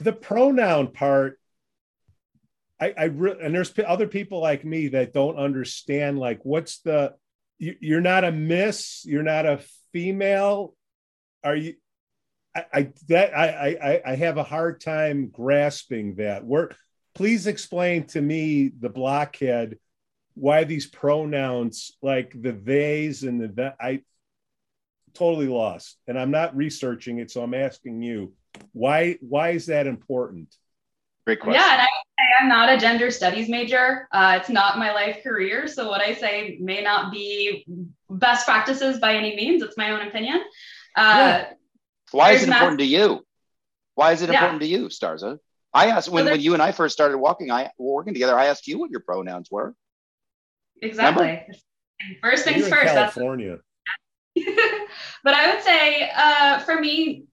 the pronoun part I, I re- and there's other people like me that don't understand like what's the you, you're not a miss you're not a female are you I, I that I, I I have a hard time grasping that. Where please explain to me the blockhead why these pronouns like the theys and the that I totally lost and I'm not researching it, so I'm asking you why why is that important? Great question. Yeah, and I, I'm not a gender studies major. Uh, it's not my life career, so what I say may not be best practices by any means. It's my own opinion. Uh, yeah. Why is it important to you? Why is it yeah. important to you, Starza? I asked when, when you and I first started walking, I working together. I asked you what your pronouns were. Exactly. Remember? First things You're first. California. but I would say, uh, for me,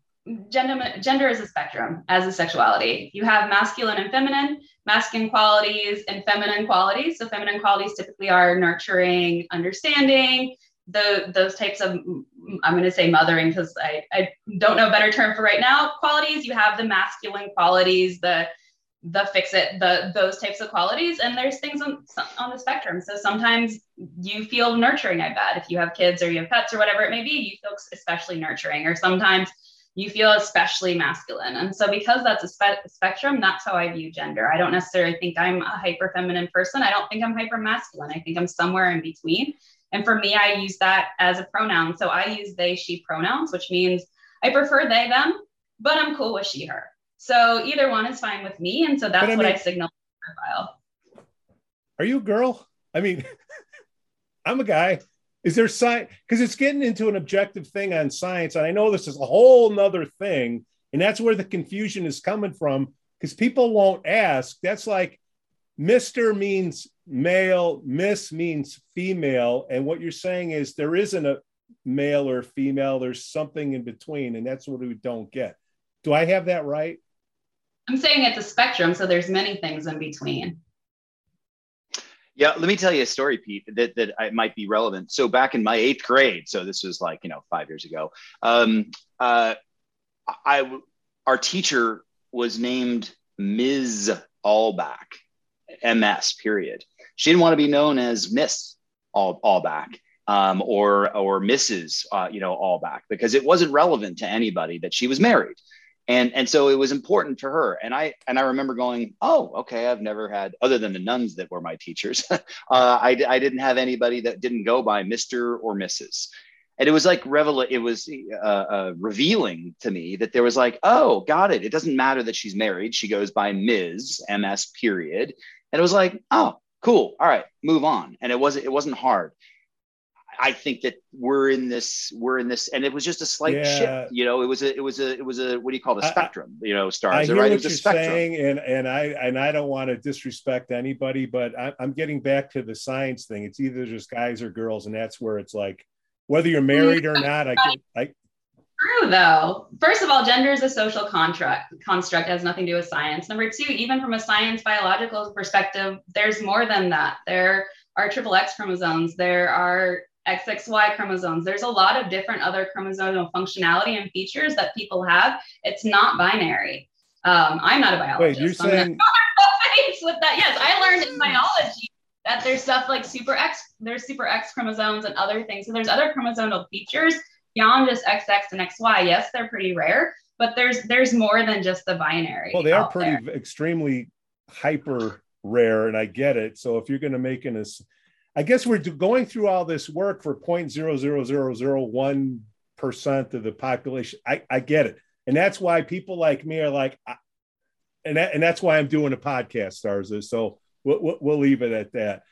gender gender is a spectrum as a sexuality. You have masculine and feminine, masculine qualities and feminine qualities. So feminine qualities typically are nurturing, understanding, the those types of i'm going to say mothering because I, I don't know a better term for right now qualities you have the masculine qualities the the fix it the those types of qualities and there's things on, on the spectrum. So sometimes you feel nurturing i bet. If you have kids or you have pets or whatever it may be you feel especially nurturing or sometimes you feel especially masculine. And so because that's a spe- spectrum that's how i view gender. I don't necessarily think i'm a hyper feminine person. I don't think i'm hyper masculine i think i'm somewhere in between. And for me, I use that as a pronoun. So I use they, she pronouns, which means I prefer they, them, but I'm cool with she, her. So either one is fine with me. And so that's I mean, what I signal profile. Are you a girl? I mean, I'm a guy. Is there science? Because it's getting into an objective thing on science. And I know this is a whole nother thing. And that's where the confusion is coming from because people won't ask. That's like Mr. means male, Miss means female. And what you're saying is there isn't a male or female, there's something in between. And that's what we don't get. Do I have that right? I'm saying it's a spectrum. So there's many things in between. Yeah, let me tell you a story, Pete, that, that might be relevant. So back in my eighth grade, so this was like, you know, five years ago, um, uh, I, our teacher was named Ms. Allback. MS, period. She didn't want to be known as Miss All Allback um, or or Mrs. Uh, you know Allback because it wasn't relevant to anybody that she was married, and and so it was important for her. And I and I remember going, oh, okay, I've never had other than the nuns that were my teachers. uh, I I didn't have anybody that didn't go by Mister or Mrs and it was like revel it was uh, uh, revealing to me that there was like oh got it it doesn't matter that she's married she goes by ms ms period and it was like, oh, cool. All right, move on. And it wasn't it wasn't hard. I think that we're in this, we're in this, and it was just a slight yeah. shift. You know, it was a, it was a, it was a, what do you call the spectrum? I, you know, stars. I hear right? what you're saying, and and I and I don't want to disrespect anybody, but I, I'm getting back to the science thing. It's either just guys or girls, and that's where it's like, whether you're married or not, I get, I true though. First of all, gender is a social contract construct has nothing to do with science. Number two, even from a science biological perspective, there's more than that. There are triple X chromosomes. There are XXY chromosomes. There's a lot of different other chromosomal functionality and features that people have. It's not binary. Um, I'm not a biologist. Wait, you're so saying with that? Yes, I learned in biology that there's stuff like super X, there's super X chromosomes and other things. So there's other chromosomal features beyond just XX and XY, yes, they're pretty rare, but there's there's more than just the binary. Well, they are pretty there. extremely hyper rare, and I get it. So if you're going to make an, I guess we're going through all this work for 0.00001 percent of the population. I, I get it, and that's why people like me are like, and that, and that's why I'm doing a podcast, stars. So we'll, we'll leave it at that.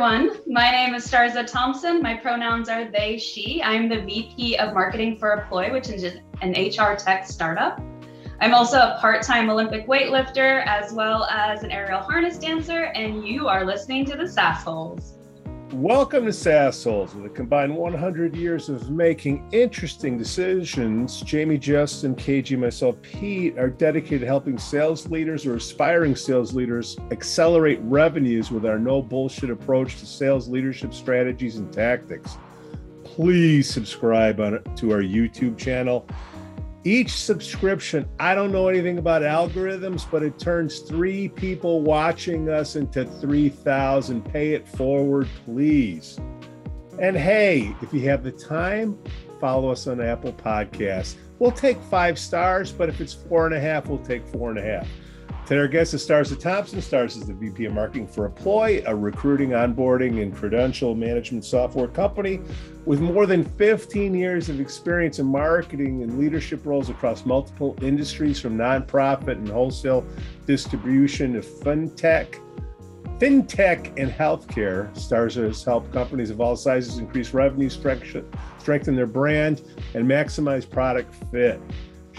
Everyone. My name is Starza Thompson. My pronouns are they, she. I'm the VP of Marketing for Apploi, which is an HR tech startup. I'm also a part time Olympic weightlifter as well as an aerial harness dancer, and you are listening to the SaasHoles. Welcome to SaasHoles. With a combined 100 years of making interesting decisions, Jamie, Justin, KG, myself, Pete are dedicated to helping sales leaders or aspiring sales leaders accelerate revenues with our no bullshit approach to sales leadership strategies and tactics. Please subscribe on, to our YouTube channel each subscription, I don't know anything about algorithms, but it turns three people watching us into 3,000. Pay it forward, please. And hey, if you have the time, follow us on Apple Podcasts. We'll take five stars, but if it's four and a half, we'll take four and a half. Today, our guest is Starza Thompson. Stars is the VP of Marketing for Apploi, a recruiting, onboarding, and credential management software company with more than 15 years of experience in marketing and leadership roles across multiple industries, from nonprofit and wholesale distribution to fintech. FinTech and healthcare, Starza has helped companies of all sizes increase revenue, strengthen their brand, and maximize product fit.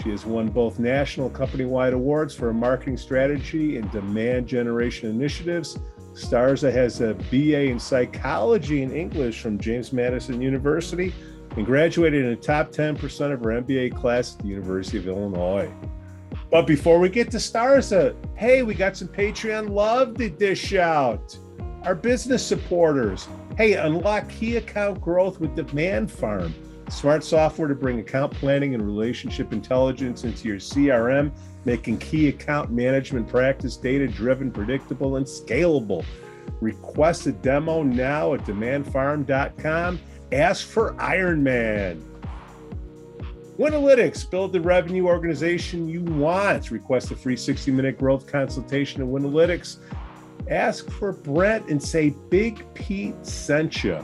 She has won both national company wide awards for marketing strategy and demand generation initiatives. Starza has a BA in psychology and English from James Madison University and graduated in the top 10% of her MBA class at the University of Illinois. But before we get to Starza, hey, we got some Patreon love to dish out. Our business supporters. Hey, unlock key account growth with DemandFarm Smart software to bring account planning and relationship intelligence into your CRM, making key account management practice data driven, predictable, and scalable. Request a demo now at demandfarm.com. Ask for Ironman. Winalytics, build the revenue organization you want. Request a free 60 minute growth consultation at Winalytics. Ask for Brent and say Big Pete sent you.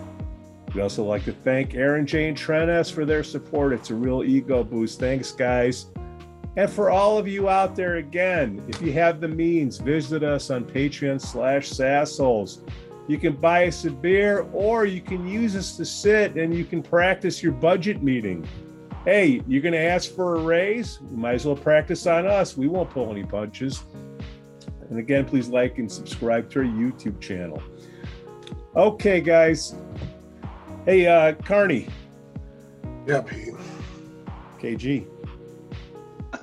We'd also like to thank Aaron Jane and Trent S. for their support. It's a real ego boost. Thanks, guys. And for all of you out there, again, if you have the means, visit us on Patreon slash SaasHoles. You can buy us a beer or you can use us to sit and you can practice your budget meeting. Hey, you're going to ask for a raise? You might as well practice on us. We won't pull any punches. And again, please like and subscribe to our YouTube channel. Okay, guys, Hey, uh, Carney. Yeah, Pete. KG.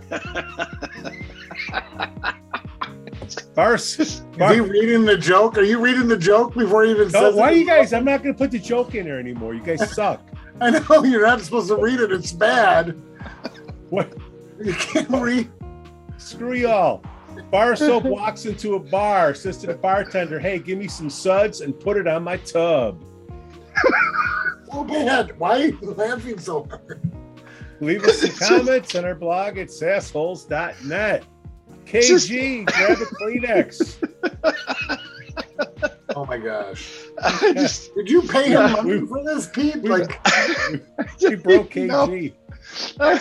Bars. Is he reading the joke? Are you reading the joke before he even no, says why it? you guys? I'm not going to put the joke in there anymore. You guys suck. I know you're not supposed to read it. It's bad. What? You can't read. Screw y'all. Bar soap walks into a bar, says to the bartender, "Hey, give me some suds and put it on my tub." So bad. Why are you laughing so hard? Leave us some comments on our blog at sassholes.net. KG, just... grab a Kleenex. Oh my gosh. Just, Did you pay him money we, for this, Pete? We, like we broke KG. I,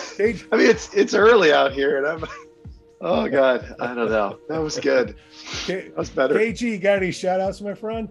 I mean it's it's early out here and I'm oh god, I don't know. That was good. That was better. KG, got any shout outs, my friend?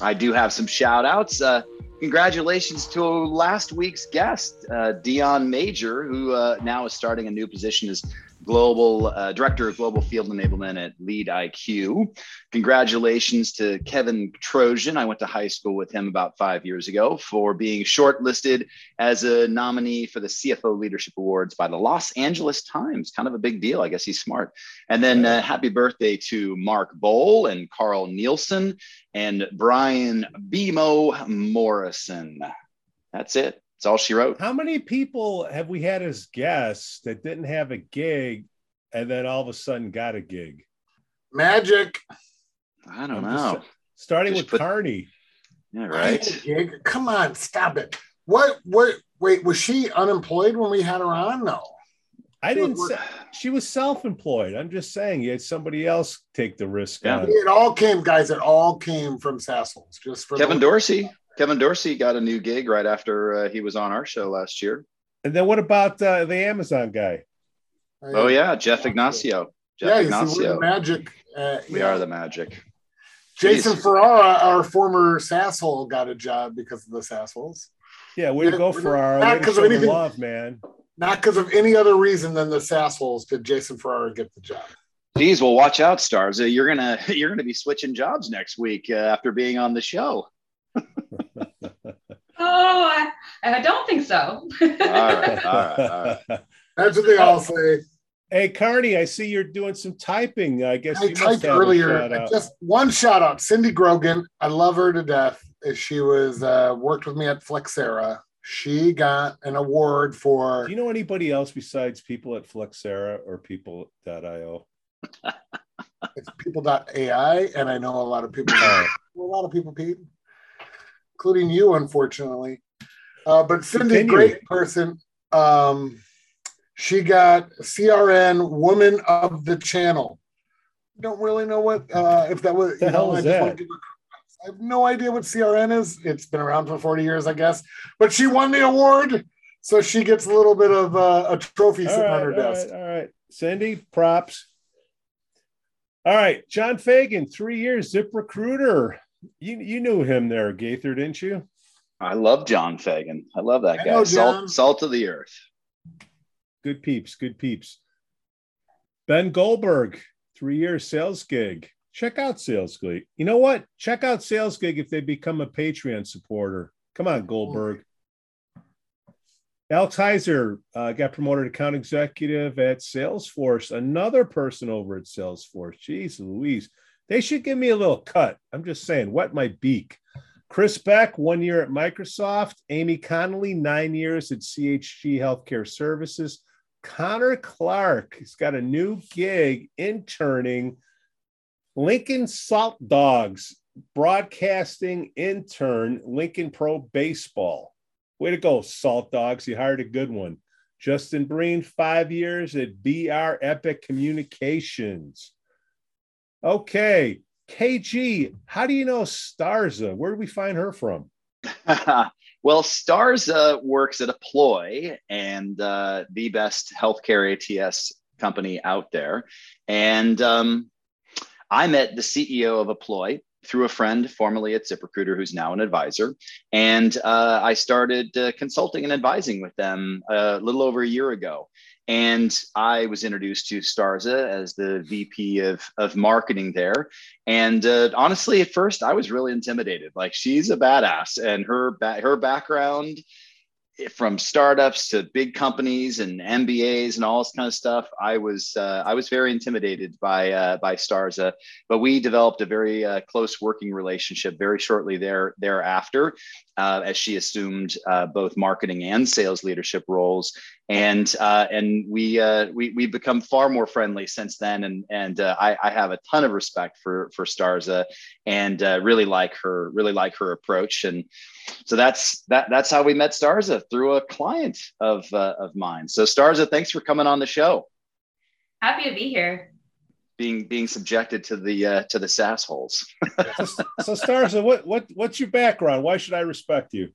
I do have some shout outs. Uh, congratulations to last week's guest, uh, Dion Major, who uh, now is starting a new position as global uh, director of global field enablement at LeadIQ. Congratulations to Kevin Trojan. I went to high school with him about five years ago for being shortlisted as a nominee for the CFO Leadership Awards by the Los Angeles Times. Kind of a big deal. I guess he's smart. And then uh, happy birthday to Mark Bowl and Carl Nielsen and Brian BMO Morrison. That's it. That's all she wrote. How many people have we had as guests that didn't have a gig and then all of a sudden got a gig? Magic. I don't I'm know. starting just with put, Carney. Yeah, right. Gig. Come on, stop it. What? What? Wait, was she unemployed when we had her on? No. I didn't say she was self-employed. I'm just saying you had somebody else take the risk. Yeah. It all came, guys. It all came from SaasHoles. Just for Kevin Dorsey. Kevin Dorsey got a new gig right after uh, he was on our show last year. And then what about uh, the Amazon guy? Oh yeah, Jeff Ignacio. Jeff yeah, Ignacio. the magic. Uh, we yeah. are the magic. Jason Ferrara, our former sasshole, got a job because of the sassholes. Yeah, way to go, Ferrara. Not because of anything- love, man. Not because of any other reason than the sassholes did Jason Ferrara get the job. Geez, well, watch out, stars. Uh, You're gonna you're gonna be switching jobs next week uh, after being on the show. Oh, I, I don't think so. All right, all right, all right. That's what they all say. Hey, Carney, I see you're doing some typing. I guess I you must typed have earlier. shout. Just one shout out, Cindy Grogan. I love her to death. She was uh, worked with me at Flexera. She got an award for Do you know anybody else besides people at Flexera or people.io? it's people.ai, and I know a lot of people. A lot of people, Pete, including you, unfortunately. Uh, but Cindy, Continue. great person. Um, she got CRN Woman of the Channel. Don't really know what uh, if that was. The you know, hell I is just wanna that? give her- I have no idea what CRN is. It's been around for 40 years, I guess. But she won the award, so she gets a little bit of uh, a trophy All sitting right, on her all desk. right, all right. Cindy, props. All right, John Fagan, three years, ZipRecruiter. You you knew him there, Gaither, didn't you? I love John Fagan. I love that I guy. know, Salt, salt of the earth. Good peeps, good peeps. Ben Goldberg, three years sales gig. Check out Sales Gig. You know what? Check out Sales Gig if they become a Patreon supporter. Come on, Goldberg. Alex Heiser uh, got promoted account executive at Salesforce. Another person over at Salesforce. Jeez Louise. They should give me a little cut. I'm just saying, wet my beak. Chris Beck, one year at Microsoft. Amy Connolly, nine years at CHG Healthcare Services. Connor Clark, he's got a new gig interning. Lincoln Salt Dogs, broadcasting intern, Lincoln Pro Baseball. Way to go, Saltdogs. You hired a good one. Justin Breen, five years at BrEpic Communications. Okay. KG, how do you know Starza? Where do we find her from? well, Stars uh, works at Apploi and uh, the best healthcare ATS company out there. And um, I met the CEO of Apploi through a friend formerly at ZipRecruiter, who's now an advisor. And uh, I started uh, consulting and advising with them a little over a year ago. And I was introduced to Starza as the VP of, of marketing there. And uh, honestly, at first, I was really intimidated. Like she's a badass, and her ba- her background from startups to big companies and MBAs and all this kind of stuff. I was uh, I was very intimidated by uh, by Starza, but we developed a very uh, close working relationship very shortly there thereafter, uh, as she assumed uh, both marketing and sales leadership roles, and uh, and we we we become far more friendly since then, and and I, I have a ton of respect for for Starza, and really like her really like her approach. And so that's that that's how we met starza through a client of uh, of mine so starza thanks for coming on the show Happy to be here. being being subjected to the uh, to the sass holes So, so Starza, what what what's your background? Why should I respect you?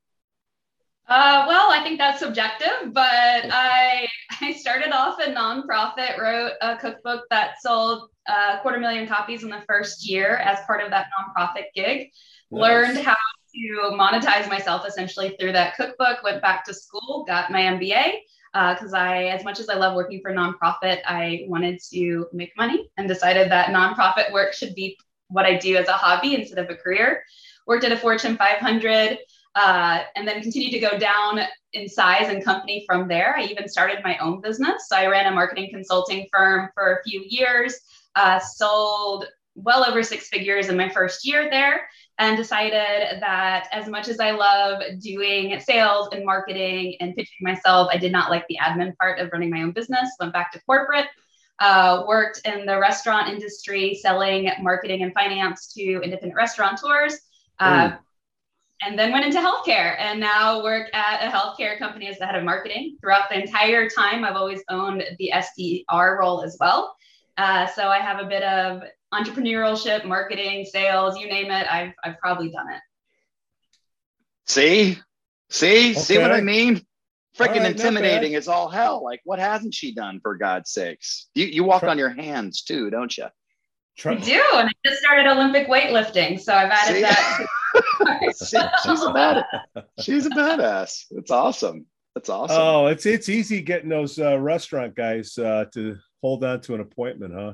Uh, well, I think that's subjective, but I I started off a nonprofit, wrote a cookbook that sold uh, a quarter million copies in the first year as part of that nonprofit gig. Learned how to monetize myself essentially through that cookbook. Went back to school, got my MBA because I, as much as I love working for nonprofit, I wanted to make money and decided that nonprofit work should be what I do as a hobby instead of a career. Worked at a Fortune 500 uh, and then continued to go down in size and company from there. I even started my own business. So I ran a marketing consulting firm for a few years, uh, sold well over six figures in my first year there, and decided that as much as I love doing sales and marketing and pitching myself, I did not like the admin part of running my own business. Went back to corporate. Uh, worked in the restaurant industry selling marketing and finance to independent restaurateurs. Uh, and then went into healthcare and now work at a healthcare company as the head of marketing. Throughout the entire time, I've always owned the SDR role as well. Uh, so I have a bit of entrepreneurship, marketing, sales, you name it. I've, I've probably done it. see see see what i mean freaking All right, not intimidating as all hell like what hasn't she done for god's sakes you you walk Try- on your hands too don't you Try- I do, and I just started Olympic weightlifting, so I've added See? that. she's a bad. She's a badass. It's awesome. That's awesome. Oh, it's it's easy getting those uh, restaurant guys uh, to hold on to an appointment, huh?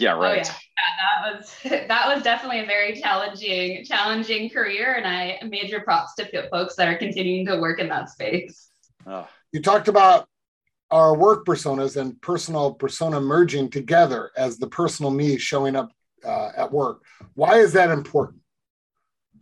Yeah, right. Oh, yeah. yeah. that was that was definitely a very challenging challenging career, and I major props to folks that are continuing to work in that space. Oh. You talked about our work personas and personal persona merging together as the personal me showing up uh, at work. Why is that important?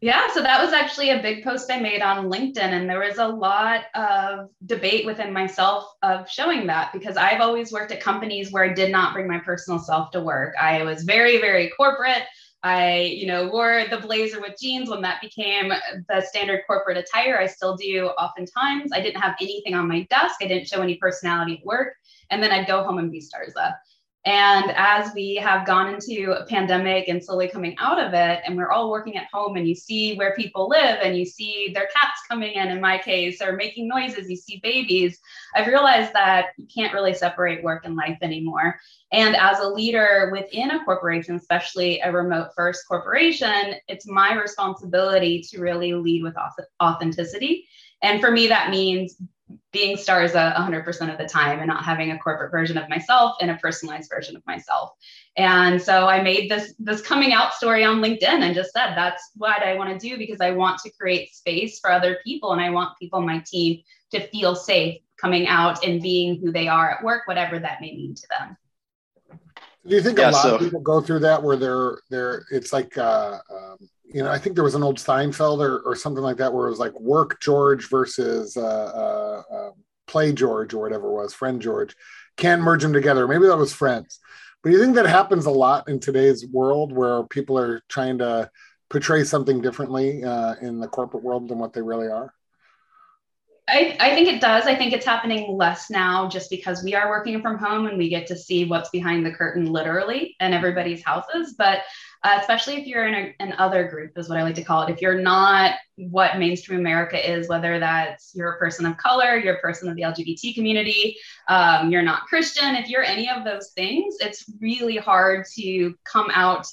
Yeah, so that was actually a big post I made on LinkedIn, and there was a lot of debate within myself of showing that because I've always worked at companies where I did not bring my personal self to work. I was very, very corporate. I, you know, wore the blazer with jeans when that became the standard corporate attire. I still do oftentimes. I didn't have anything on my desk. I didn't show any personality at work. And then I'd go home and be Starza. And as we have gone into a pandemic and slowly coming out of it, and we're all working at home, and you see where people live, and you see their cats coming in, in my case, or making noises, you see babies, I've realized that you can't really separate work and life anymore. And as a leader within a corporation, especially a remote first corporation, it's my responsibility to really lead with authenticity. And for me, that means being Starza 100% of the time and not having a corporate version of myself and a personalized version of myself. And so I made this this coming out story on LinkedIn and just said that's what I want to do because I want to create space for other people and I want people on my team to feel safe coming out and being who they are at work, whatever that may mean to them. Do you think yeah, a lot so, of people go through that where they're they're it's like uh, um, you know I think there was an old Seinfeld or, or something like that where it was like work George versus uh, uh, uh play George or whatever it was friend George can't merge them together maybe that was Friends but you think that happens a lot in today's world where people are trying to portray something differently uh, in the corporate world than what they really are I, I think it does. I think it's happening less now just because we are working from home and we get to see what's behind the curtain literally in everybody's houses. But uh, especially if you're in a, an other group, is what I like to call it. If you're not what mainstream America is, whether that's you're a person of color, you're a person of the LGBT community, um, you're not Christian, if you're any of those things, it's really hard to come out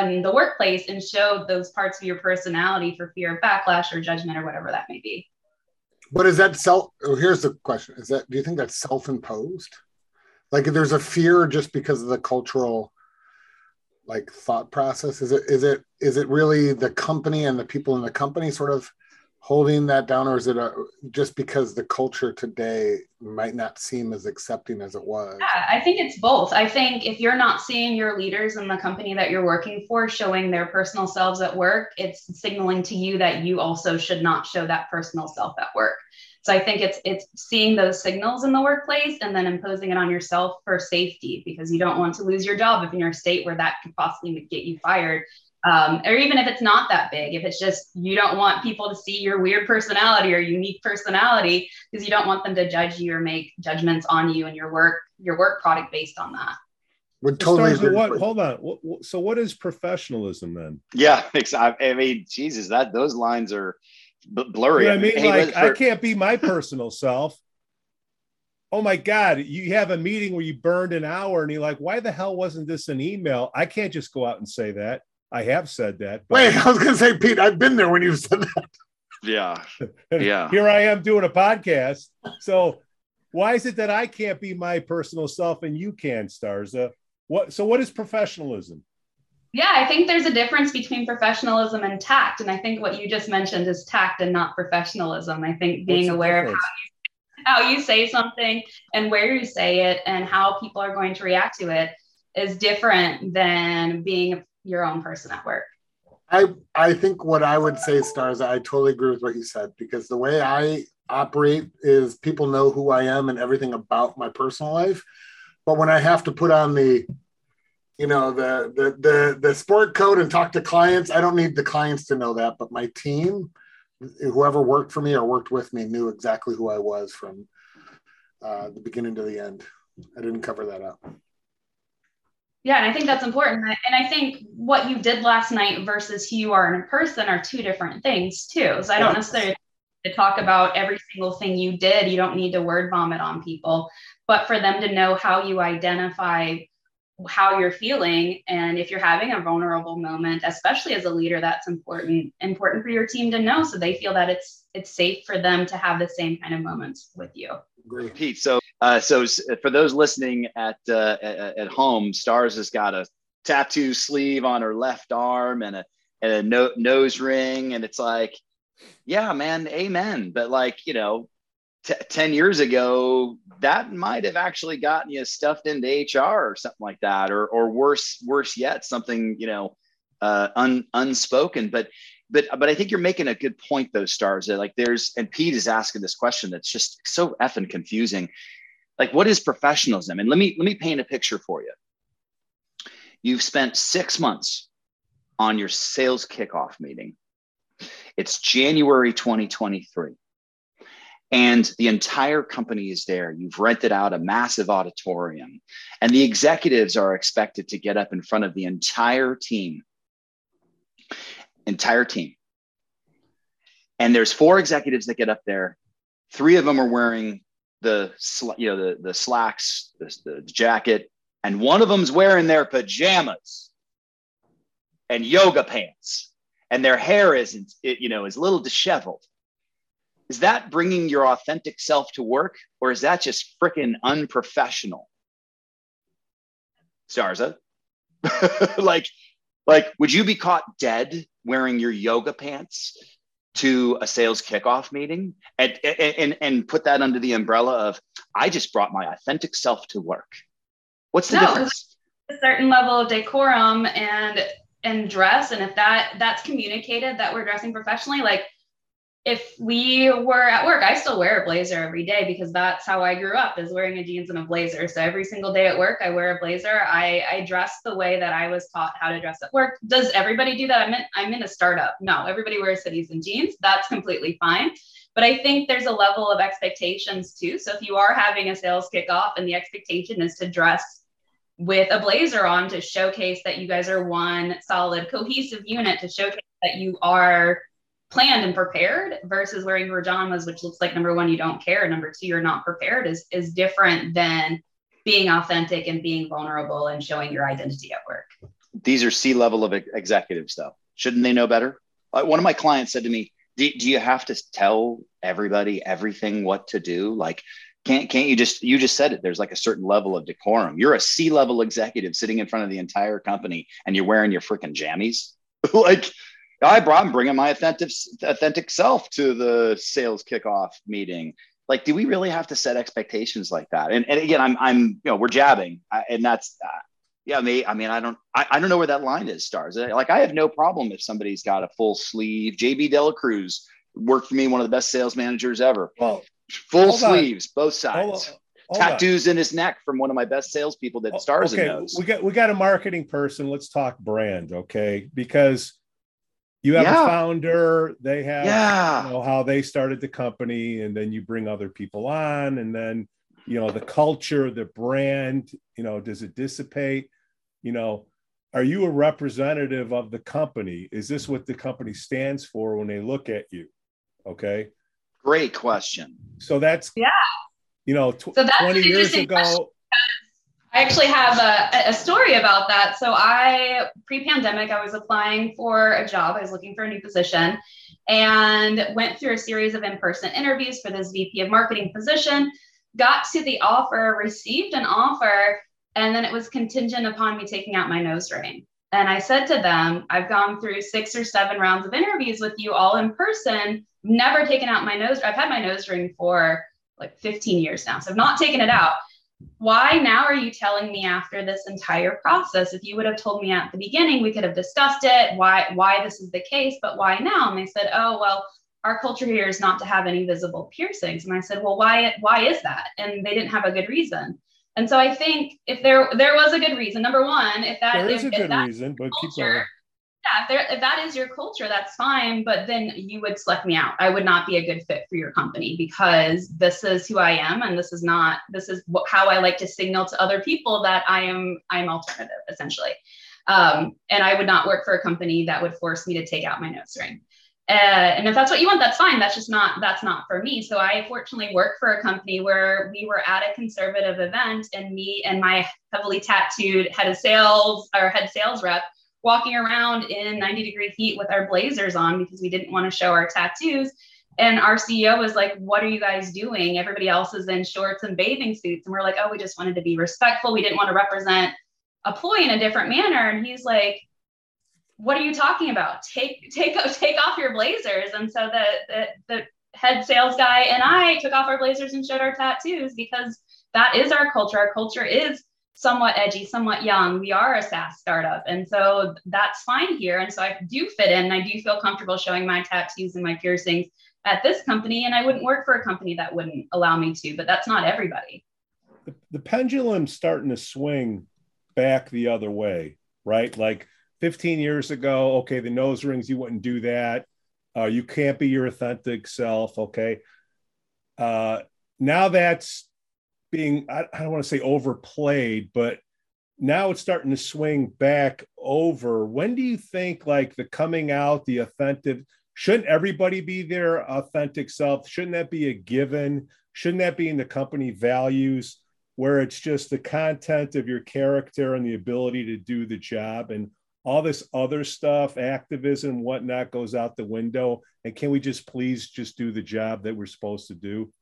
in the workplace and show those parts of your personality for fear of backlash or judgment or whatever that may be. But is that self? Oh, here's the question: Is that do you think that's self-imposed? Like, there's a fear just because of the cultural, like thought process, is it is it is it really the company and the people in the company sort of holding that down, or is it a, just because the culture today might not seem as accepting as it was? Yeah, I think it's both. I think if you're not seeing your leaders in the company that you're working for showing their personal selves at work, it's signaling to you that you also should not show that personal self at work. So I think it's it's seeing those signals in the workplace and then imposing it on yourself for safety because you don't want to lose your job if you're in a state where that could possibly get you fired um, or even if it's not that big, if it's just you don't want people to see your weird personality or unique personality because you don't want them to judge you or make judgments on you and your work, your work product based on that. Would totally so what, hold on. What, so what is professionalism then? Yeah, I mean, Jesus, that those lines are blurry. You know I mean, like for... I can't be my personal self. Oh my God, you have a meeting where you burned an hour and you're like, why the hell wasn't this an email? I can't just go out and say that. I have said that. Wait, I was going to say, Pete, I've been there when you said that. Yeah. Yeah. Here I am doing a podcast. So why is it that I can't be my personal self and you can, Starza? What? So what is professionalism? Yeah, I think there's a difference between professionalism and tact, and I think what you just mentioned is tact and not professionalism. I think being aware difference? of how you, how you say something and where you say it and how people are going to react to it is different than being your own person at work? I I think what I would say, Stars, I totally agree with what you said because the way I operate is people know who I am and everything about my personal life. But when I have to put on the, you know, the the the the sport code and talk to clients, I don't need the clients to know that, but my team, whoever worked for me or worked with me, knew exactly who I was from uh, the beginning to the end. I didn't cover that up. Yeah, and I think that's important. And I think what you did last night versus who you are in person are two different things too. So I don't necessarily to talk about every single thing you did. You don't need to word vomit on people, but for them to know how you identify how you're feeling and if you're having a vulnerable moment especially as a leader that's important important for your team to know so they feel that it's it's safe for them to have the same kind of moments with you Great. pete so uh, so for those listening at uh, at, at home stars has got a tattoo sleeve on her left arm and a and a no, nose ring and it's like yeah man amen but like you know t- 10 years ago that might have actually gotten you stuffed into hr or something like that or or worse worse yet something you know uh, un, unspoken. But but but i think you're making a good point though stars that like there's and pete is asking this question that's just so effing confusing. Like what is professionalism? And let me let me paint a picture for you. You've spent six months on your sales kickoff meeting. It's january 2023 and the entire company is there. You've rented out a massive auditorium, and the executives are expected to get up in front of the entire team. Entire team. And there's four executives that get up there. Three of them are wearing the you know the the slacks, the, the jacket, and one of them's wearing their pajamas and yoga pants, and their hair isn't it, you know is a little disheveled is that bringing your authentic self to work or is that just freaking unprofessional? Starza? like like would you be caught dead wearing your yoga pants to a sales kickoff meeting and, and and put that under the umbrella of i just brought my authentic self to work what's the no, difference? a certain level of decorum and and dress and if that that's communicated that we're dressing professionally like if we were at work, I still wear a blazer every day because that's how I grew up is wearing a jeans and a blazer. So every single day at work, I wear a blazer. I, I dress the way that I was taught how to dress at work. Does everybody do that? I'm in, I'm in a startup. No, everybody wears hoodies and jeans. That's completely fine. But I think there's a level of expectations too. So if you are having a sales kickoff and the expectation is to dress with a blazer on to showcase that you guys are one solid cohesive unit to showcase that you are planned and prepared versus wearing pajamas, which looks like number one, you don't care. Number two, you're not prepared is, is different than being authentic and being vulnerable and showing your identity at work. These are C level of executives though. Shouldn't they know better? One of my clients said to me, do, do you have to tell everybody everything what to do? Like, can't can't you just you just said it there's like a certain level of decorum you're a c-level executive sitting in front of the entire company and you're wearing your freaking jammies like I'm bringing my authentic, authentic self to the sales kickoff meeting. Like, do we really have to set expectations like that? And, and again, I'm, I'm, you know, we're jabbing, and that's, uh, yeah, me. I mean, I don't, I, I don't know where that line is. Stars. Like, I have no problem if somebody's got a full sleeve. JB Delacruz worked for me, one of the best sales managers ever. Well, full sleeves, on. both sides. Tattoos on. in his neck from one of my best salespeople that Stars okay. knows. We got we got a marketing person. Let's talk brand, okay? Because you have yeah. a founder they have yeah. you know how they started the company and then you bring other people on and then you know the culture the brand you know does it dissipate? You know are you a representative of the company? Is this what the company stands for when they look at you? Okay. Great question. So that's yeah. you know tw- so 20 years ago I actually have a, a story about that. So I pre-pandemic, I was applying for a job. I was looking for a new position and went through a series of in-person interviews for this VP of marketing position, got to the offer, received an offer, and then it was contingent upon me taking out my nose ring. And I said to them, I've gone through six or seven rounds of interviews with you all in person, never taken out my nose. I've had my nose ring for like 15 years now. So I've not taken it out why now are you telling me after this entire process? If you would have told me at the beginning we could have discussed it why why this is the case but why now? And they said oh well our culture here is not to have any visible piercings. And i said well why why is that? And they didn't have a good reason. And so i think if there there was a good reason number one if that there is a good reason but culture, keep going yeah, if, there, if that is your culture, that's fine. But then you would select me out. I would not be a good fit for your company because this is who I am, and this is not. This is how I like to signal to other people that I am. I'm alternative, essentially. Um, and I would not work for a company that would force me to take out my nose ring. Uh, and if that's what you want, that's fine. That's just not that's not for me. So I fortunately work for a company where we were at a conservative event, and me and my heavily tattooed head of sales or head sales rep walking around in 90 degree heat with our blazers on because we didn't want to show our tattoos. And our CEO was like, What are you guys doing? Everybody else is in shorts and bathing suits. And we're like, Oh, we just wanted to be respectful. We didn't want to represent Apploi in a different manner. And he's like, What are you talking about? Take take take off your blazers. And so the the, the head sales guy and I took off our blazers and showed our tattoos because that is our culture. Our culture is somewhat edgy, somewhat young. We are a SaaS startup. And so that's fine here. And so I do fit in I do feel comfortable showing my tattoos and my piercings at this company. And I wouldn't work for a company that wouldn't allow me to, but that's not everybody. The, the pendulum's starting to swing back the other way, right? Like 15 years ago, okay, the nose rings, you wouldn't do that. Uh, you can't be your authentic self. Okay. Uh, now that's being I, I don't want to say overplayed, but now it's starting to swing back over. When do you think like the coming out, the authentic? Shouldn't everybody be their authentic self? Shouldn't that be a given? Shouldn't that be in the company values where it's just the content of your character and the ability to do the job and all this other stuff, activism, whatnot, goes out the window? And can we just please just do the job that we're supposed to do?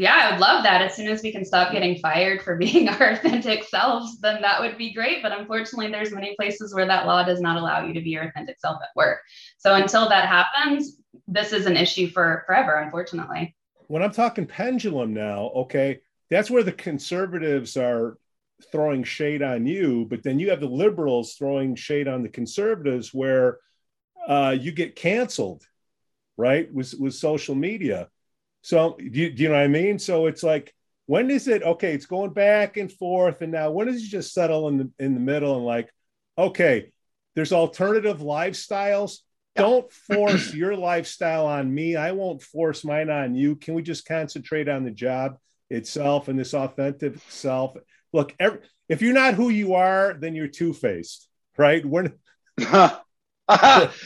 Yeah, I would love that. As soon as we can stop getting fired for being our authentic selves, then that would be great. But unfortunately, there's many places where that law does not allow you to be your authentic self at work. So until that happens, this is an issue for forever, unfortunately. When I'm talking pendulum now, okay, that's where the conservatives are throwing shade on you, but then you have the liberals throwing shade on the conservatives where uh, you get canceled, right? With with social media so do you, do you know what I mean? So it's like, when is it okay? It's going back and forth, and now when does it just settle in the in the middle and like, okay, there's alternative lifestyles. Yeah. Don't force your lifestyle on me. I won't force mine on you. Can we just concentrate on the job itself and this authentic self? Look, every, if you're not who you are, then you're two faced, right? When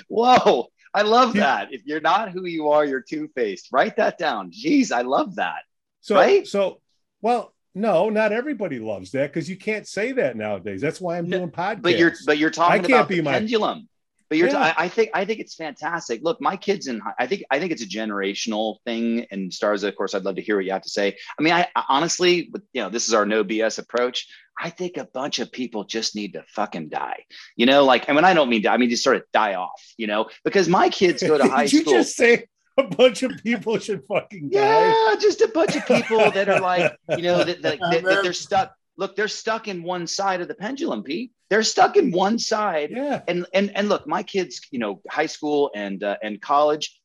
Whoa. I love that. If you're not who you are, you're two faced. Write that down. Jeez, I love that. So, right? so, well, no, not everybody loves that because you can't say that nowadays. That's why I'm doing podcasts. But you're, but you're talking I can't about be the my, pendulum. But you're, yeah. t- I think, I think it's fantastic. Look, my kids and I think, I think it's a generational thing. And stars, of course, I'd love to hear what you have to say. I mean, I, I honestly, you know, this is our no BS approach. I think a bunch of people just need to fucking die. You know, like, and when I don't mean die, I mean just sort of die off. You know, because my kids go to high Did school. You just say a bunch of people should fucking die. Yeah, just a bunch of people that are like, you know, that, that, that, that they're stuck. Look, they're stuck in one side of the pendulum, Pete. They're stuck in one side. Yeah. And and and look, my kids, you know, high school and uh, and college,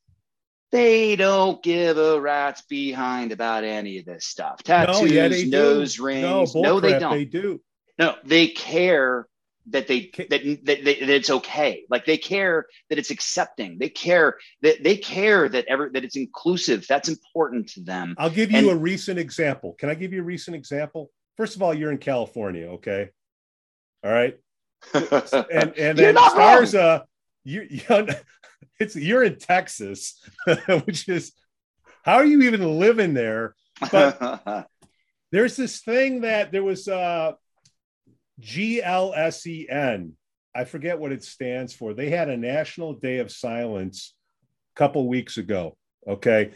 they don't give a rat's behind about any of this stuff. Tattoos, no, yeah, nose do. rings. No, no they don't. They do. No, they care that they that, that, that, that, it's okay. Like they care that it's accepting. They care that they care that ever that it's inclusive. That's important to them. I'll give you and, a recent example. Can I give you a recent example? First of all, you're in California, okay? All right. and and then stars uh you, you it's you're in Texas, which is how are you even living there? But there's this thing that there was uh GLSEN. I forget what it stands for. They had a National Day of Silence a couple weeks ago. Okay.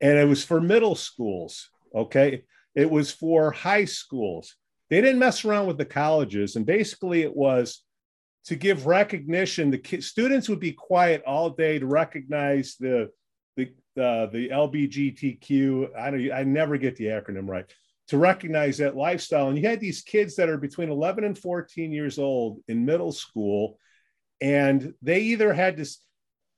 And it was for middle schools. Okay. It was for high schools. They didn't mess around with the colleges. And basically, it was to give recognition. The students would be quiet all day to recognize the the uh, the LBGTQ. I don't. I never get the acronym right. To recognize that lifestyle, and you had these kids that are between 11 and 14 years old in middle school, and they either had to.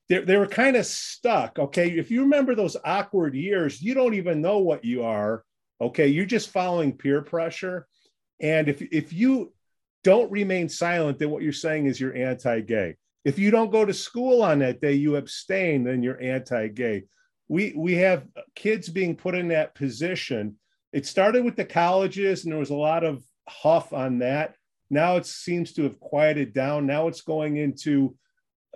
They, they were kind of stuck. Okay, if you remember those awkward years, you don't even know what you are. Okay, you're just following peer pressure, and if if you don't remain silent, then what you're saying is you're anti gay. If you don't go to school on that day, you abstain, then you're anti gay. We, we have kids being put in that position. It started with the colleges, and there was a lot of huff on that. Now it seems to have quieted down. Now it's going into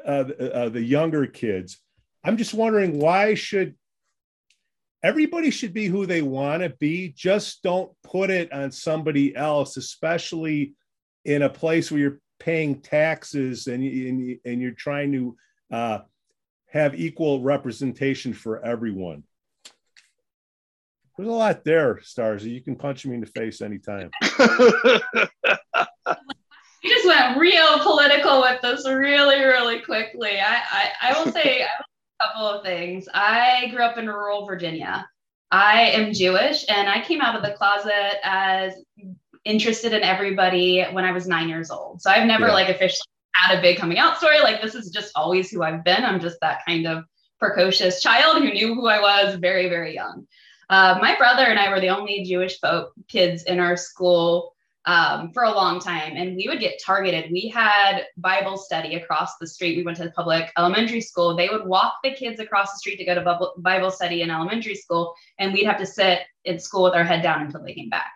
uh, uh, the younger kids. I'm just wondering why should everybody should be who they want to be. Just don't put it on somebody else, especially in a place where you're paying taxes and and, and you're trying to uh, have equal representation for everyone. There's a lot there, Stars. You can punch me in the face anytime. you just went real political with this really, really quickly. I, I, I will say a couple of things. I grew up in rural Virginia. I am Jewish and I came out of the closet as interested in everybody when I was nine years old. So I've never yeah. like officially had a big coming out story. Like this is just always who I've been. I'm just that kind of precocious child who knew who I was very, very young. Uh, my brother and I were the only Jewish folk kids in our school um, for a long time, and we would get targeted. We had Bible study across the street. We went to the public elementary school. They would walk the kids across the street to go to Bible study in elementary school, and we'd have to sit in school with our head down until they came back.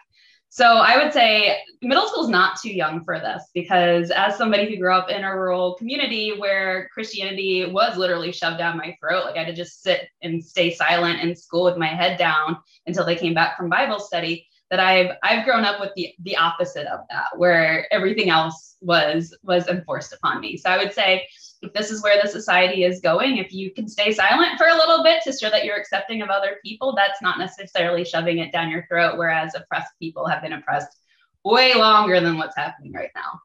So I would say middle school is not too young for this because as somebody who grew up in a rural community where Christianity was literally shoved down my throat, like I had to just sit and stay silent in school with my head down until they came back from Bible study that I've I've grown up with the the opposite of that, where everything else was was enforced upon me. So I would say if this is where the society is going, if you can stay silent for a little bit to show that you're accepting of other people, that's not necessarily shoving it down your throat. Whereas oppressed people have been oppressed way longer than what's happening right now.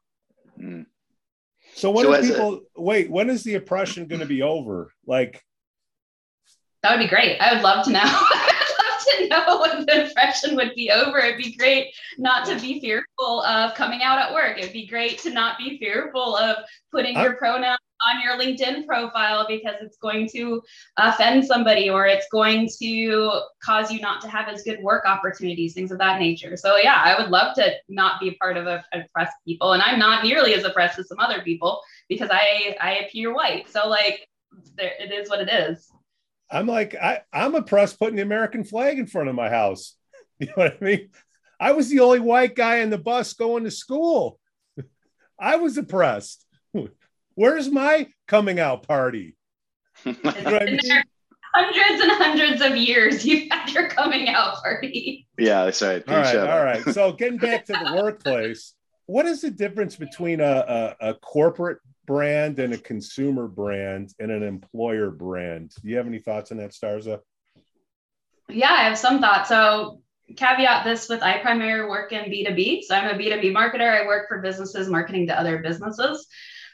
Mm. So when so people a, wait? When is the oppression going to be over? Like that would be great. I would love to know. to know when the infection would be over. It'd be great not to be fearful of coming out at work. It'd be great to not be fearful of putting your pronoun on your LinkedIn profile because it's going to offend somebody or it's going to cause you not to have as good work opportunities, things of that nature. So yeah, I would love to not be part of a, oppressed people, and I'm not nearly as oppressed as some other people because I I appear white. So like, there, it is what it is. I'm like, I, I'm oppressed putting the American flag in front of my house. You know what I mean? I was the only white guy in the bus going to school. I was oppressed. Where's my coming out party? You know I mean? Hundreds and hundreds of years you've had your coming out party. Yeah, that's right. All right, all right. So getting back to the workplace, what is the difference between a, a, a corporate brand and a consumer brand and an employer brand. Do you have any thoughts on that, Starza? Yeah, I have some thoughts. So caveat this with I primarily work in B2B. So I'm a B2B marketer. I work for businesses marketing to other businesses.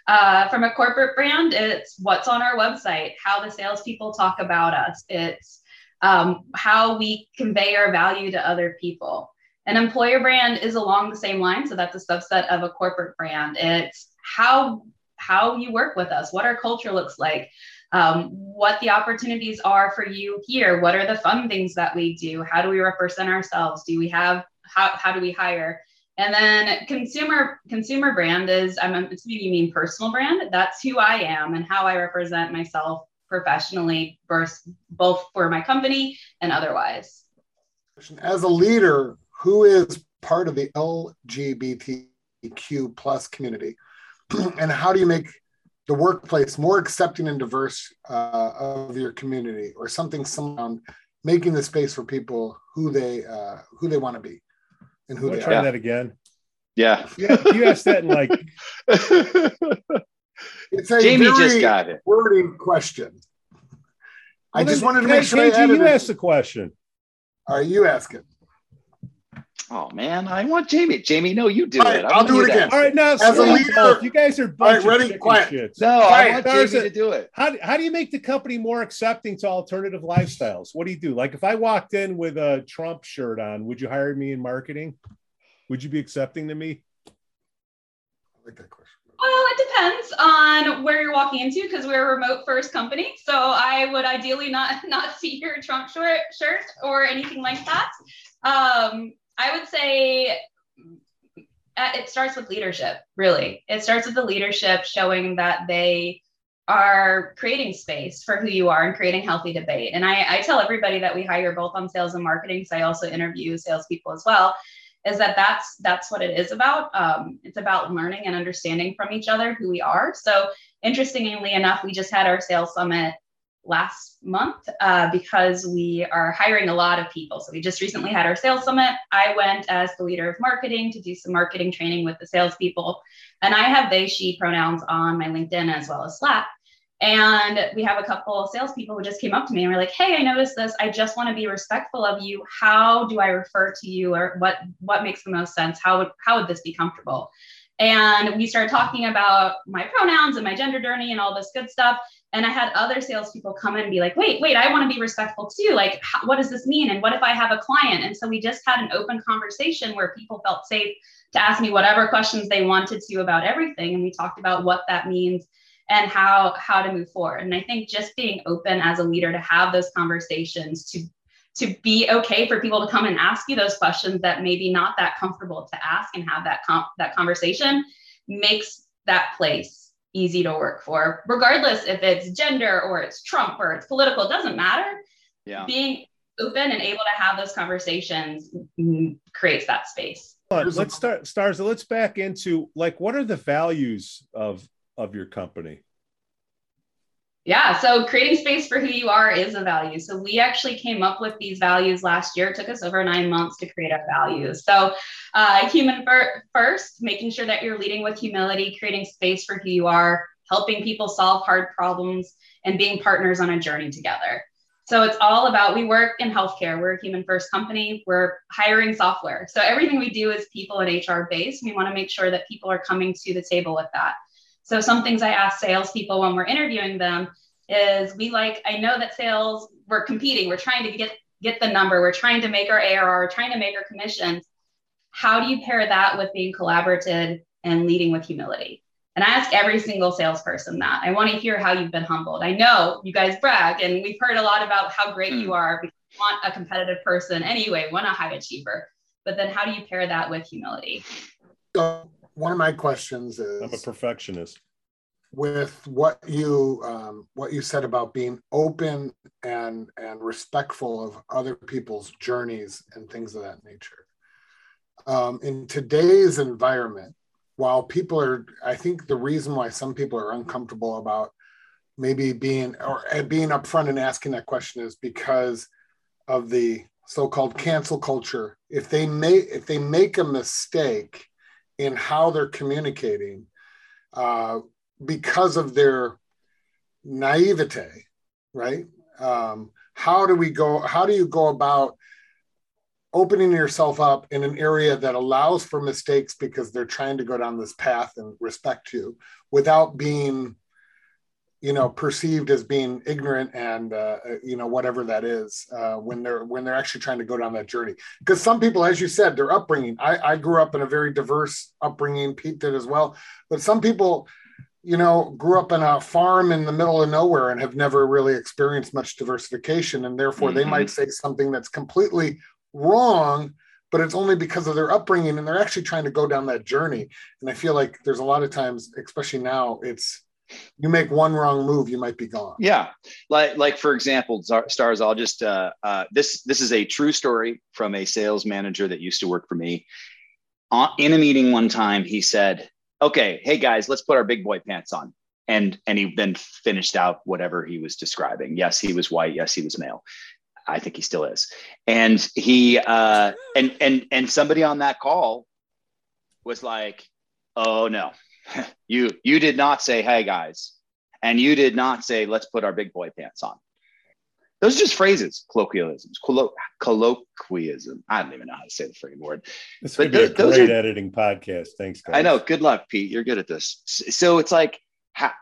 Uh, from a corporate brand, it's what's on our website, how the salespeople talk about us, it's um, how we convey our value to other people. An employer brand is along the same line. So that's a subset of a corporate brand. It's how how you work with us, what our culture looks like, um, what the opportunities are for you here, what are the fun things that we do, how do we represent ourselves, do we have how, how do we hire? And then consumer consumer brand is I'm assuming you mean personal brand. That's who I am and how I represent myself professionally, both for my company and otherwise. As a leader, who is part of the LGBTQ plus community? and how do you make the workplace more accepting and diverse uh, of your community or something around making the space for people who they uh, who they want to be and who they try are. that again? Yeah. Yeah. You asked that in like it's a Jamie just got it. wording question. Well, I just wanted to make sure KG, you asked the question. All right you ask it Oh man, I want Jamie. Jamie, no, you do it. I'll do it again. All right, now as a leader, you guys are bunch all right, ready, quiet. Shits. No, quiet. I want There's Jamie a, to do it. How, how do you make the company more accepting to alternative lifestyles? What do you do? Like if I walked in with a Trump shirt on, would you hire me in marketing? Would you be accepting to me? I like that question. Well, it depends on where you're walking into because we're a remote first company. So I would ideally not not see your Trump shirt shirt or anything like that. Um, I would say uh, it starts with leadership, really. It starts with the leadership showing that they are creating space for who you are and creating healthy debate. And I, I tell everybody that we hire both on sales and marketing, so I also interview salespeople as well, is that that's that's what it is about. Um, it's about learning and understanding from each other who we are. So interestingly enough, we just had our sales summit last month uh, because we are hiring a lot of people. So we just recently had our sales summit. I went as the leader of marketing to do some marketing training with the salespeople. And I have they, she pronouns on my LinkedIn as well as Slack. And we have a couple of salespeople who just came up to me and were like, "Hey, I noticed this. I just want to be respectful of you. How do I refer to you, or what what makes the most sense? How would how would this be comfortable?" And we started talking about my pronouns and my gender journey and all this good stuff. And I had other salespeople come in and be like, wait, wait, I want to be respectful too. Like, how, what does this mean? And what if I have a client? And so we just had an open conversation where people felt safe to ask me whatever questions they wanted to about everything. And we talked about what that means and how how to move forward. And I think just being open as a leader to have those conversations to to be okay for people to come and ask you those questions that maybe not that comfortable to ask and have that com- that conversation makes that place easy to work for regardless if it's gender or it's trump or it's political it doesn't matter. Yeah. Being open and able to have those conversations creates that space. Let's start stars let's back into like what are the values of of your company yeah, so creating space for who you are is a value. So we actually came up with these values last year. It took us over nine months to create our values. So uh, human first, making sure that you're leading with humility, creating space for who you are, helping people solve hard problems, and being partners on a journey together. So it's all about we work in healthcare. We're a human first company. We're hiring software. So everything we do is people and HR based. We want to make sure that people are coming to the table with that. So some things I ask salespeople when we're interviewing them is we like, I know that sales, we're competing, we're trying to get get the number, we're trying to make our ARR, we're trying to make our commissions. How do you pair that with being collaborative and leading with humility? And I ask every single salesperson that. I want to hear how you've been humbled. I know you guys brag, and we've heard a lot about how great you hmm. are. We want a competitive person anyway, want a high achiever. But then how do you pair that with humility? One of my questions is I'm a perfectionist. With what you um, what you said about being open and and respectful of other people's journeys and things of that nature. Um, in today's environment, while people are, I think the reason why some people are uncomfortable about maybe being or being upfront and asking that question is because of the so-called cancel culture. If they make if they make a mistake in how they're communicating uh, because of their naivete, right? Um, how do we go? How do you go about opening yourself up in an area that allows for mistakes because they're trying to go down this path and respect you without being you know perceived as being ignorant and uh, uh, you know whatever that is uh, when they're when they're actually trying to go down that journey because some people as you said their upbringing I, I grew up in a very diverse upbringing pete did as well but some people you know grew up in a farm in the middle of nowhere and have never really experienced much diversification and therefore mm-hmm. they might say something that's completely wrong but it's only because of their upbringing and they're actually trying to go down that journey and i feel like there's a lot of times especially now it's you make one wrong move, you might be gone. Yeah, like like for example, stars. I'll just uh, uh, this this is a true story from a sales manager that used to work for me. in a meeting one time, he said, "Okay, hey guys, let's put our big boy pants on." And and he then finished out whatever he was describing. Yes, he was white. Yes, he was male. I think he still is. And he uh, and and and somebody on that call was like, "Oh no." you you did not say, "Hey guys," and you did not say, "Let's put our big boy pants on." Those are just phrases, colloquialisms, collo- colloquialism. I don't even know how to say the freaking word. This would be a great are, editing podcast. Thanks, guys. I know. Good luck, Pete. You're good at this. So it's like ha,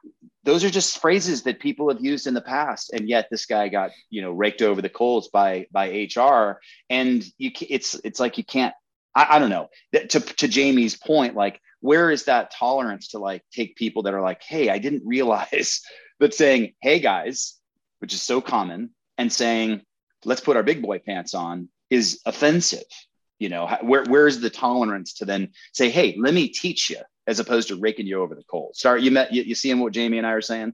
those are just phrases that people have used in the past, and yet this guy got you know raked over the coals by by HR, and you it's it's like you can't. I, I don't know. To to Jamie's point, like where is that tolerance to like take people that are like, hey, I didn't realize that saying, hey guys, which is so common, and saying, let's put our big boy pants on is offensive. You know, where where's the tolerance to then say, hey, let me teach you, as opposed to raking you over the coals. Sorry, you met you, you seeing what Jamie and I are saying?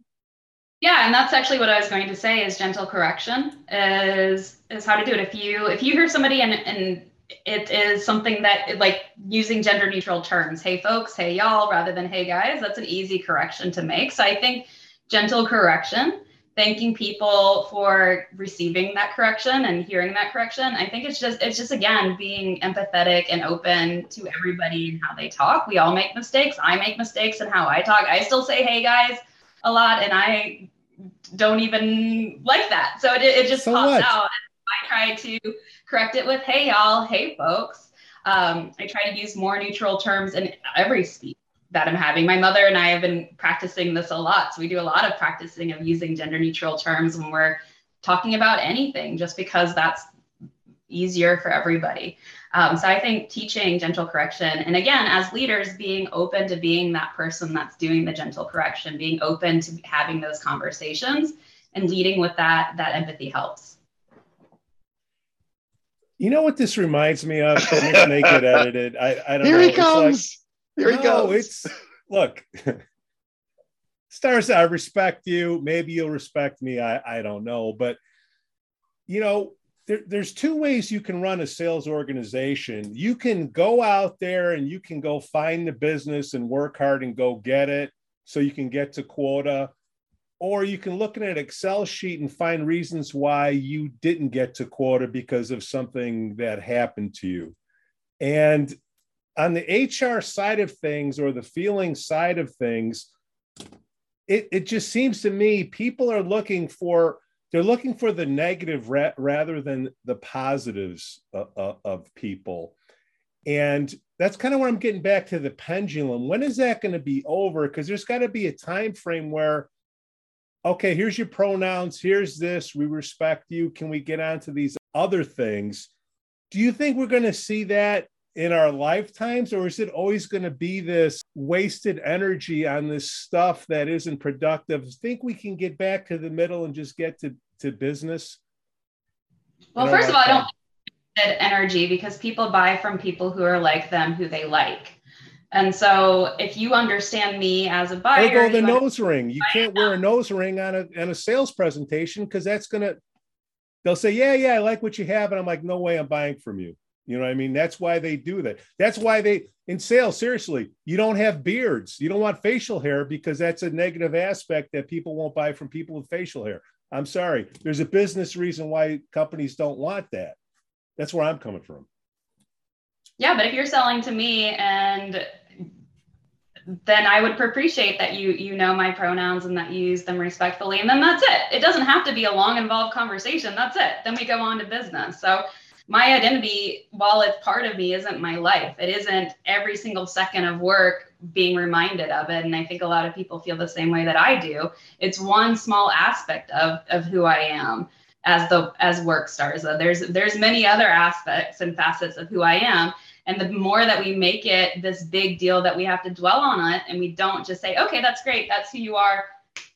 Yeah, and that's actually what I was going to say is gentle correction is is how to do it. If you if you hear somebody and and it is something that like using gender neutral terms hey folks hey y'all rather than hey guys that's an easy correction to make. So i think gentle correction thanking people for receiving that correction and hearing that correction i think it's just it's just again being empathetic and open to everybody and how they talk. We all make mistakes. I make mistakes in how i talk. I still say hey guys a lot and i don't even like that. So it, it just so pops what? out. I try to correct it with hey y'all hey folks um, i try to use more neutral terms in every speech that I'm having. My mother and I have been practicing this a lot. So we do a lot of practicing of using gender neutral terms when we're talking about anything, just because that's easier for everybody. Um, so I think teaching gentle correction, and again, as leaders, being open to being that person that's doing the gentle correction, being open to having those conversations, and leading with that, that empathy helps. You know what this reminds me of? make it edited. I, I don't Here know. he comes. Here he no, goes. It's look, stars. I respect you. Maybe you'll respect me. I I don't know, but you know, there, there's two ways you can run a sales organization. You can go out there and you can go find the business and work hard and go get it so you can get to quota. Or you can look at an Excel sheet and find reasons why you didn't get to quota because of something that happened to you. And on the HR side of things or the feeling side of things, it, it just seems to me people are looking for they're looking for the negative ra- rather than the positives of, of, of people. And that's kind of where i'm getting back to the pendulum. When is that going to be over? Because there's got to be a time frame where okay here's your pronouns. Here's this. We respect you. Can we get on to these other things? Do you think we're going to see that in our lifetimes or is it always going to be this wasted energy on this stuff that isn't productive? Think we can get back to the middle and just get to, to business. Well first of all i don't that energy because people buy from people who are like them who they like and so if you understand me as a buyer go the nose ring you can't wear a nose ring on a, on a sales presentation because that's going to they'll say yeah yeah i like what you have and i'm like no way i'm buying from you you know what I mean? That's why they do that. That's why they in sales, seriously, you don't have beards. You don't want facial hair because that's a negative aspect that people won't buy from people with facial hair. I'm sorry. There's a business reason why companies don't want that. That's where I'm coming from. Yeah, but if you're selling to me and then I would appreciate that you you know my pronouns and that you use them respectfully and then that's it. It doesn't have to be a long involved conversation. That's it. Then we go on to business. So my identity, while it's part of me, isn't my life. It isn't every single second of work being reminded of it. And I think a lot of people feel the same way that I do. It's one small aspect of, of who I am as the as work stars. There's there's many other aspects and facets of who I am. And the more that we make it this big deal that we have to dwell on it and we don't just say, okay, that's great, that's who you are,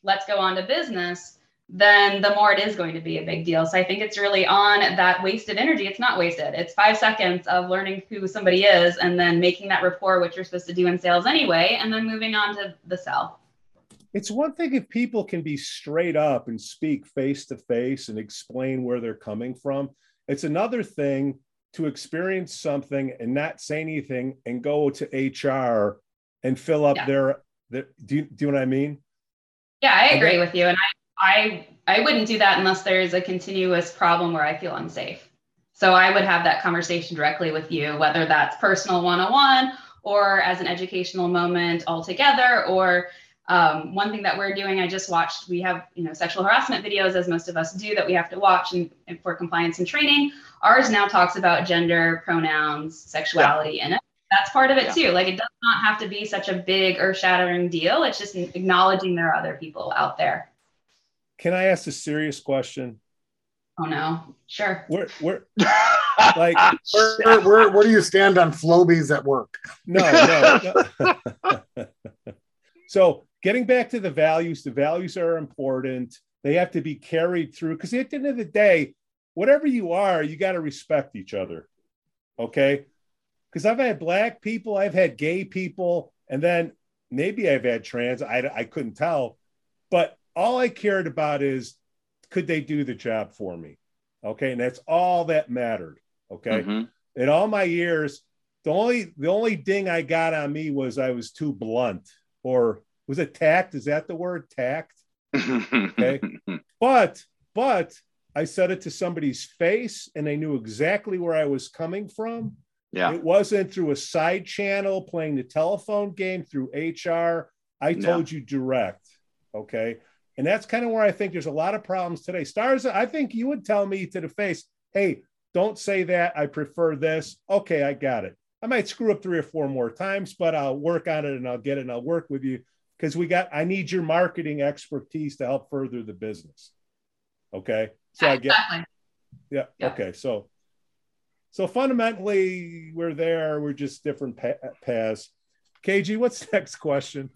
let's go on to business then the more it is going to be a big deal. So I think it's really on that wasted energy. It's not wasted. It's five seconds of learning who somebody is and then making that rapport, which you're supposed to do in sales anyway, and then moving on to the sell. It's one thing if people can be straight up and speak face to face and explain where they're coming from. It's another thing to experience something and not say anything and go to HR and fill up yeah. their, their do, you, do you know what I mean? Yeah, I agree with you. And I I I wouldn't do that unless there's a continuous problem where I feel unsafe. So I would have that conversation directly with you, whether that's personal one-on-one or as an educational moment altogether. Or um, one thing that we're doing, I just watched. We have you know sexual harassment videos, as most of us do, that we have to watch and, and for compliance and training. Ours now talks about gender, pronouns, sexuality yeah. in it. That's part of it yeah. too. Like it does not have to be such a big earth-shattering deal. It's just acknowledging there are other people out there. Can I ask a serious question? Oh no, sure. Where, where, like, where, where, where do you stand on Flobies at work? No, no. no. so, getting back to the values, the values are important. They have to be carried through because at the end of the day, whatever you are, you got to respect each other. Okay. Because I've had black people, I've had gay people, and then maybe I've had trans. I, I couldn't tell. But all I cared about is could they do the job for me? Okay. And that's all that mattered. Okay. Mm-hmm. In all my years, the only the only ding I got on me was I was too blunt, or was it tact? Is that the word tact? Okay, but but I said it to somebody's face, and they knew exactly where I was coming from. Yeah, it wasn't through a side channel playing the telephone game through HR. I told you direct. Okay. And that's kind of where I think there's a lot of problems today. Stars, I think you would tell me to the face, hey, don't say that. I prefer this. Okay, I got it. I might screw up three or four more times, but I'll work on it and I'll get it and I'll work with you because we got, I need your marketing expertise to help further the business. Okay. So I get, yeah, yeah. Okay. So, so fundamentally, we're there. We're just different paths. KG, what's the next question?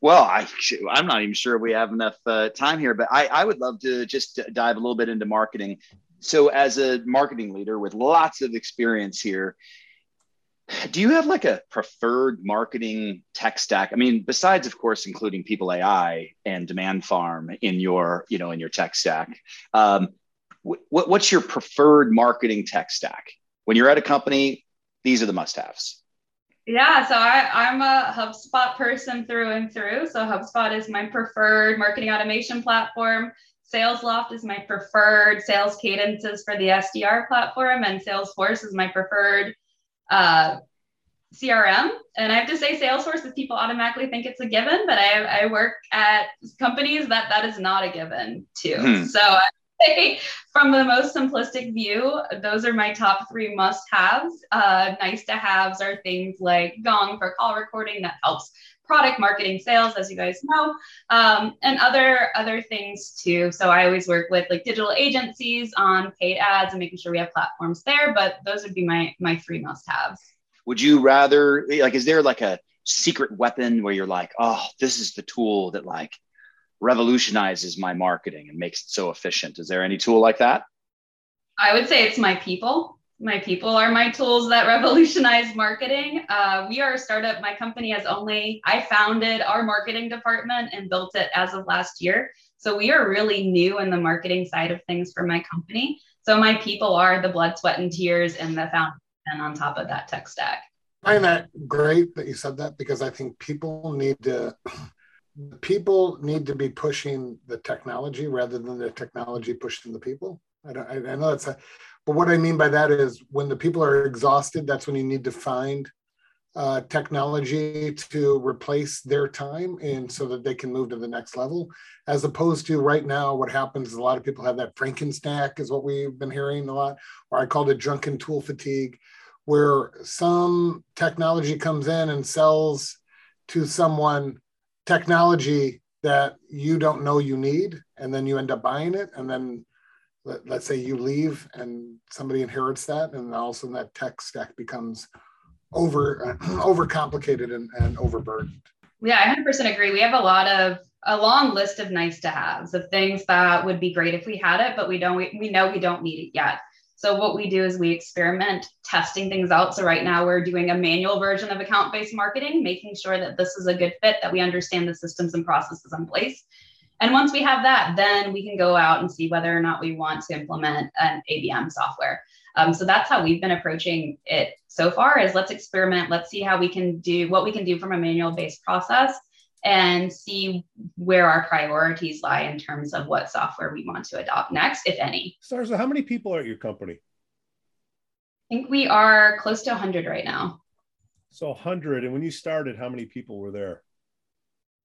Well, I, I'm not even sure we have enough uh, time here, but I, I would love to just dive a little bit into marketing. So, as a marketing leader with lots of experience here, do you have like a preferred marketing tech stack? I mean, besides, of course, including People.ai and DemandFarm in your, you know, in your tech stack, um, what, what's your preferred marketing tech stack? When you're at a company, these are the must-haves. Yeah, so I, I'm a HubSpot person through and through. So HubSpot is my preferred marketing automation platform. SalesLoft is my preferred sales cadences for the SDR platform, and Salesforce is my preferred uh, CRM. And I have to say, Salesforce is people automatically think it's a given, but I, I work at companies that that is not a given too. Hmm. So from the most simplistic view, those are my top three must haves. Uh, nice to haves are things like Gong for call recording that helps product marketing sales as you guys know. Um, and other other things too. So i always work with like digital agencies on paid ads and making sure we have platforms there but those would be my my three must haves would you rather like is there like a secret weapon where you're like oh this is the tool that like revolutionizes my marketing and makes it so efficient. Is there any tool like that? I would say it's my people. My people are my tools that revolutionize marketing. Uh, we are a startup. My company has only, I founded our marketing department and built it as of last year. So we are really new in the marketing side of things for my company. So my people are the blood, sweat, and tears and the foundation on top of that tech stack. I find that great that you said that because I think people need to people need to be pushing the technology rather than the technology pushing the people. I, don't, I, I know that's a, but what I mean by that is when the people are exhausted, that's when you need to find uh, technology to replace their time and so that they can move to the next level as opposed to right now what happens is a lot of people have that frankenstack is what we've been hearing a lot or i called it drunken tool fatigue where some technology comes in and sells to someone technology that you don't know you need and then you end up buying it and then let, us say you leave and somebody inherits that and all of a sudden that tech stack becomes over over complicated and, and overburdened. Yeah i 100% agree. We have a lot of a long list of nice to haves of things that would be great if we had it but we don't we, we know we don't need it yet so what we do is we experiment testing things out. So right now we're doing a manual version of account-based marketing, making sure that this is a good fit, that we understand the systems and processes in place. And once we have that, then we can go out and see whether or not we want to implement an ABM software. Um, so that's how we've been approaching it so far is let's experiment, let's see how we can do what we can do from a manual based process and see where our priorities lie in terms of what software we want to adopt next, if any. Starza, how many people are at your company? I think we are close to 100 right now. So 100. And when you started, how many people were there?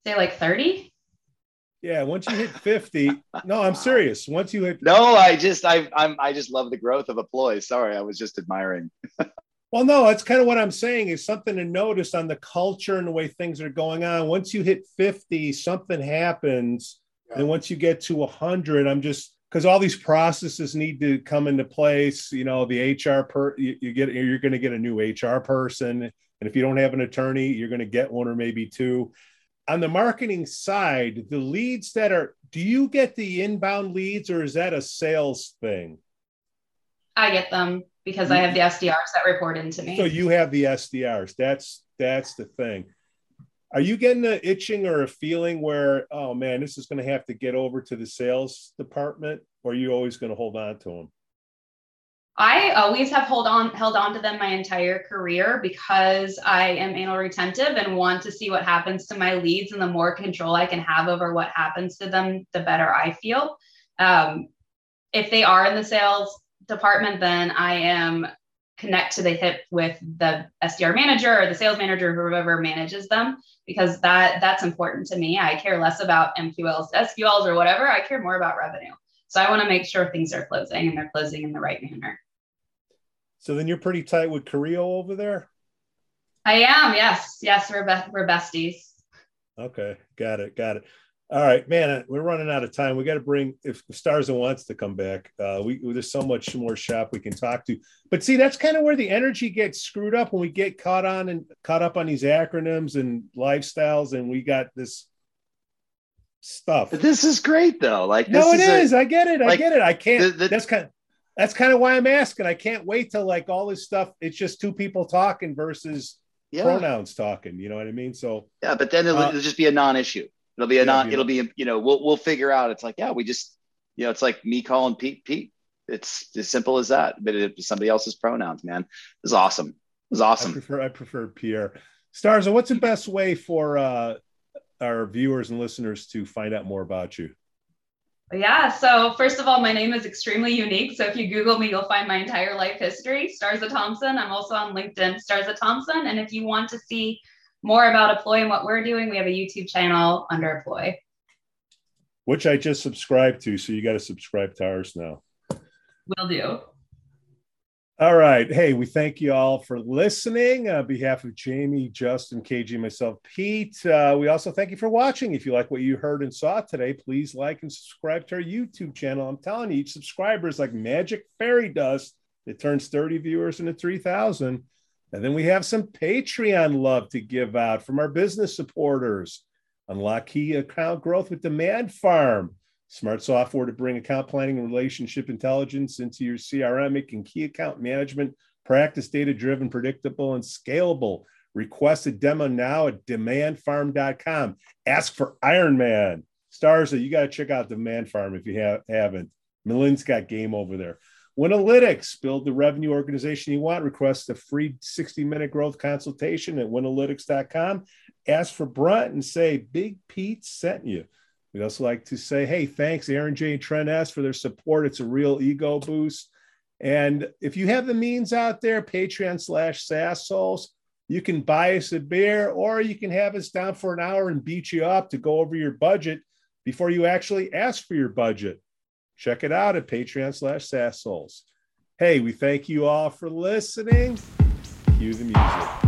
Say like 30? Yeah, once you hit 50, no, I'm serious. Once you hit No, I just I I'm I just love the growth of Apploi. Sorry, I was just admiring. Well, no, that's kind of what I'm saying is something to notice on the culture and the way things are going on. Once you hit 50, something happens. Yeah. And once you get to 100, I'm just because all these processes need to come into place. You know, the HR per you, you get you're going to get a new HR person, and if you don't have an attorney, you're going to get one or maybe two. On the marketing side, the leads that are, do you get the inbound leads or is that a sales thing? I get them because I have the SDRs that report into me. So you have the SDRs. That's that's the thing. Are you getting an itching or a feeling where, oh man, this is going to have to get over to the sales department, or are you always going to hold on to them? I always have hold on held on to them my entire career because I am anal retentive and want to see what happens to my leads. And the more control I can have over what happens to them, the better I feel. Um, if they are in the sales department, then I am connect to the hip with the SDR manager or the sales manager, or whoever manages them, because that that's important to me. I care less about MQLs, SQLs, or whatever. I care more about revenue. So I want to make sure things are closing and they're closing in the right manner. So then you're pretty tight with Carrillo over there. I am. Yes. Yes. We're be- we're besties. Okay. Got it. Got it. All right, man. We're running out of time. We got to bring if Starza wants to come back. Uh, we there's so much more shop we can talk to. But see, that's kind of where the energy gets screwed up when we get caught on and caught up on these acronyms and lifestyles, and we got this stuff. But this is great though. Like no, it is. is. A, I get it. I get it. I can't. The, the, that's kind. Of, that's kind of why I'm asking. I can't wait till like all this stuff. It's just two people talking versus yeah. pronouns talking. You know what I mean? So yeah, but then it'll, uh, it'll just be a non-issue. It'll be a non. It'll be you know we'll we'll figure out. It's like yeah, we just you know it's like me calling Pete Pete. It's as simple as that. But it's somebody else's pronouns, man. It's awesome. It's awesome. I prefer I prefer Pierre. Starza, what's the best way for uh, our viewers and listeners to find out more about you? Yeah. So first of all, my name is extremely unique. So if you Google me, you'll find my entire life history. Starza Thompson. I'm also on LinkedIn, Starza Thompson. And if you want to see more about Apploi and what we're doing, we have a YouTube channel under Apploi. Which I just subscribed to. So you got to subscribe to ours now. Will do. All right. Hey, we thank you all for listening. On behalf of Jamie, Justin, KG, myself, Pete, uh, we also thank you for watching. If you like what you heard and saw today, please like and subscribe to our YouTube channel. I'm telling you, each subscriber is like magic fairy dust. It turns 30 viewers into 3,000. And then we have some Patreon love to give out from our business supporters. Unlock key account growth with DemandFarm. Smart software to bring account planning and relationship intelligence into your CRM, making key account management practice data driven, predictable, and scalable. Request a demo now at demandfarm.com. Ask for Iron Man. Stars, you got to check out DemandFarm if you have, haven't. Milin's got game over there. Winalytics, build the revenue organization you want. Request a free 60 minute growth consultation at winalytics.com. Ask for Brent and say, Big Pete sent you. We'd also like to say, hey, thanks, Aaron J. and Trent S. for their support. It's a real ego boost. And if you have the means out there, Patreon slash SaasHoles, you can buy us a beer or you can have us down for an hour and beat you up to go over your budget before you actually ask for your budget. Check it out at Patreon slash SaasHoles. Hey, we thank you all for listening. Cue the music.